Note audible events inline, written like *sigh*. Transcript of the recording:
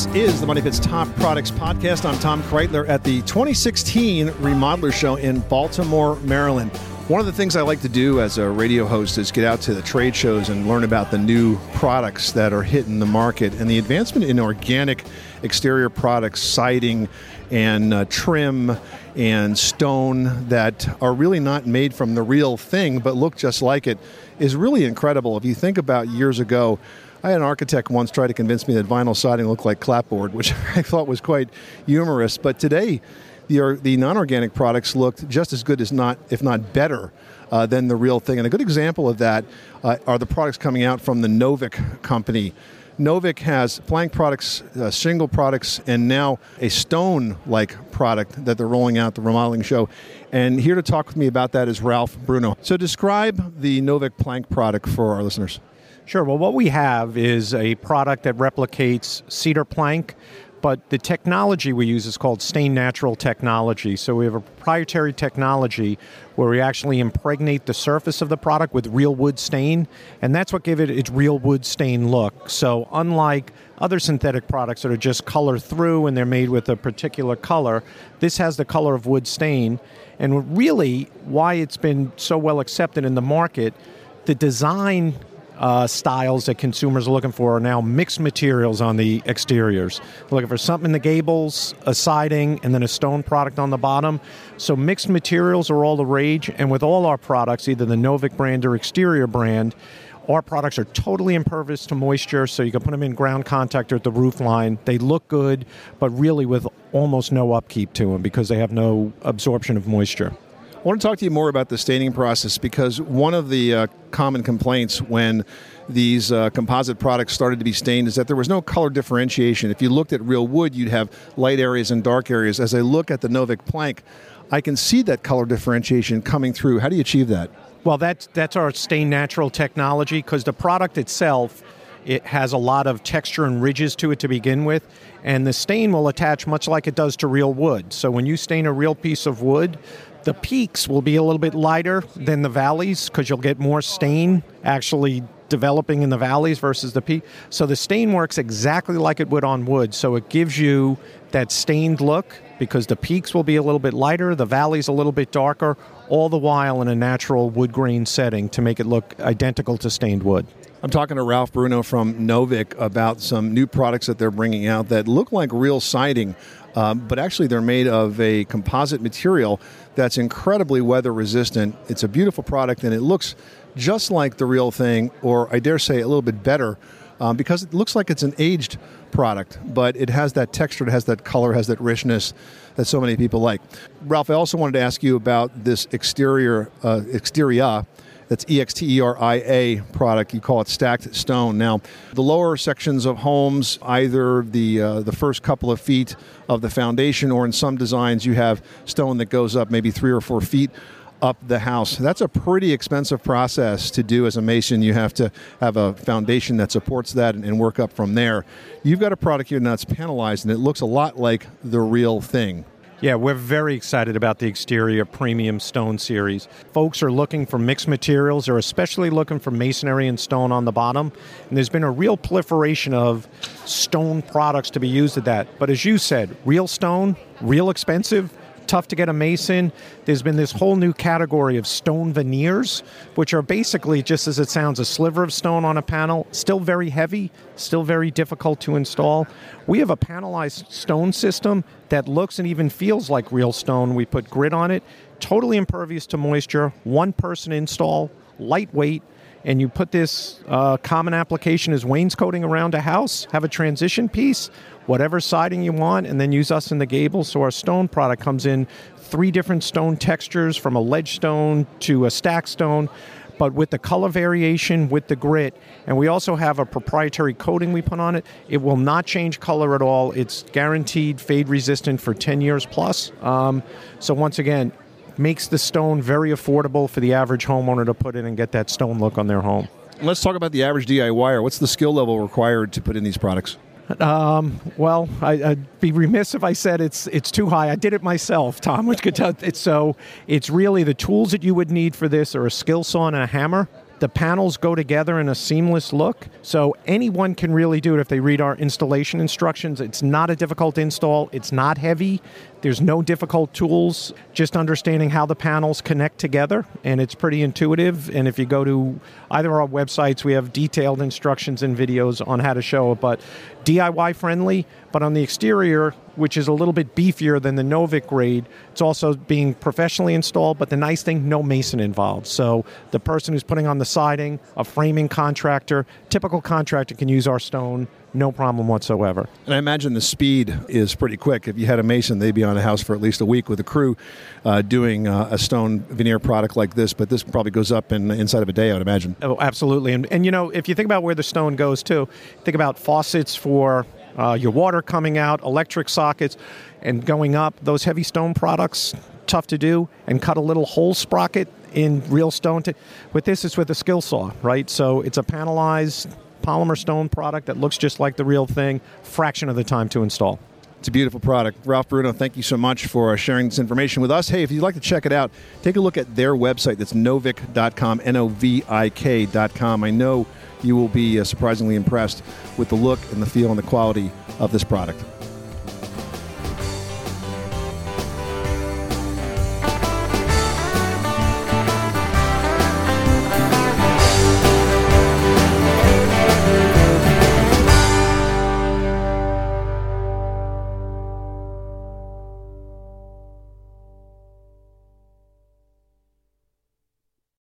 This is the Money Pits Top Products Podcast. I'm Tom Kraeutler at the 2016 Remodeler Show in Baltimore, Maryland. One of the things I like to do as a radio host is get out to the trade shows and learn about the new products that are hitting the market. And the advancement in organic exterior products, siding, and uh, trim and stone that are really not made from the real thing but look just like it is really incredible. If you think about years ago, I had an architect once try to convince me that vinyl siding looked like clapboard, *laughs* which I thought was quite humorous. But today, the, the non-organic products looked just as good as not, if not better, uh, than the real thing. And a good example of that uh, are the products coming out from the Novik company. Novik has plank products, uh, shingle products, and now a stone-like product that they're rolling out the remodeling show. And here to talk with me about that is Ralph Bruno. So describe the Novik plank product for our listeners. Sure. Well, what we have is a product that replicates cedar plank, but the technology we use is called Stain Natural technology. So we have a proprietary technology where we actually impregnate the surface of the product with real wood stain, and that's what gives it its real wood stain look. So unlike other synthetic products that are just color through and they're made with a particular color, this has the color of wood stain. And really, why it's been so well accepted in the market, the design uh, styles that consumers are looking for are now mixed materials on the exteriors. They're looking for something in the gables, a siding, and then a stone product on the bottom. So mixed materials are all the rage, and with all our products, either the Novik brand or Exteria brand, our products are totally impervious to moisture, so you can put them in ground contact or at the roof line. They look good, but really with almost no upkeep to them because they have no absorption of moisture. I want to talk to you more about the staining process because one of the uh, common complaints when these uh, composite products started to be stained is that there was no color differentiation. If you looked at real wood, you'd have light areas and dark areas. As I look at the Novik plank, I can see that color differentiation coming through. How do you achieve that? Well, that's that's our stain natural technology because the product itself it has a lot of texture and ridges to it to begin with, and the stain will attach much like it does to real wood. So when you stain a real piece of wood, the peaks will be a little bit lighter than the valleys because you'll get more stain actually developing in the valleys versus the peak. So the stain works exactly like it would on wood. So it gives you that stained look because the peaks will be a little bit lighter, the valleys a little bit darker, all the while in a natural wood grain setting to make it look identical to stained wood. I'm talking to Ralph Bruno from Novik about some new products that they're bringing out that look like real siding, um, but actually they're made of a composite material that's incredibly weather resistant. It's a beautiful product and it looks just like the real thing, or I dare say a little bit better, um, because it looks like it's an aged product, but it has that texture, it has that color, has that richness that so many people like. Ralph, I also wanted to ask you about this exterior uh, exterior that's E X T E R I A product. You call it stacked stone. Now, the lower sections of homes, either the uh, the first couple of feet of the foundation, or in some designs, you have stone that goes up maybe three or four feet up the house. That's a pretty expensive process to do as a mason. You have to have a foundation that supports that and, work up from there. You've got a product here that's panelized and it looks a lot like the real thing. Yeah, we're very excited about the Exteria premium stone series. Folks are looking for mixed materials, they're especially looking for masonry and stone on the bottom. And there's been a real proliferation of stone products to be used at that. But as you said, real stone, real expensive, tough to get a mason. There's been this whole new category of stone veneers, which are basically, just as it sounds, a sliver of stone on a panel, still very heavy, still very difficult to install. We have a panelized stone system that looks and even feels like real stone. We put grit on it, totally impervious to moisture, one person install, lightweight and you put this uh, common application as wainscoting around a house, have a transition piece, whatever siding you want, and then use us in the gable. So our stone product comes in three different stone textures from a ledge stone to a stack stone but with the color variation, with the grit, and we also have a proprietary coating we put on it. It will not change color at all. It's guaranteed fade resistant for 10 years plus. Um, so once again, makes the stone very affordable for the average homeowner to put in and get that stone look on their home. Let's talk about the average DIYer. What's the skill level required to put in these products? Um, well, I, would be remiss if I said it's it's too high. I did it myself, Tom, which could tell. It's, so it's really the tools that you would need for this are a skill saw and a hammer. The panels go together in a seamless look, so anyone can really do it if they read our installation instructions. It's not a difficult install, it's not heavy, there's no difficult tools, just understanding how the panels connect together, and it's pretty intuitive. And if you go to either of our websites, we have detailed instructions and videos on how to show it, but DIY friendly. But on the Exteria, which is a little bit beefier than the Novik grade, it's also being professionally installed. But the nice thing, no mason involved. So the person who's putting on the siding, a framing contractor, typical contractor can use our stone no problem whatsoever. And I imagine the speed is pretty quick. If you had a mason, they'd be on a house for at least a week with a crew uh, doing uh, a stone veneer product like this. But this probably goes up in inside of a day, I would imagine. Oh, absolutely. And, and you know, if you think about where the stone goes too, think about faucets for uh, your water coming out, electric sockets, and going up. Those heavy stone products, tough to do, and cut a little hole sprocket in real stone. To, with this, it's with a skill saw, right? So it's a panelized polymer stone product that looks just like the real thing, fraction of the time to install. It's a beautiful product. Ralph Bruno, thank you so much for uh, sharing this information with us. Hey, if you'd like to check it out, take a look at their website. That's novik.com, N O V I K.com. I know you will be uh, surprisingly impressed with the look and the feel and the quality of this product.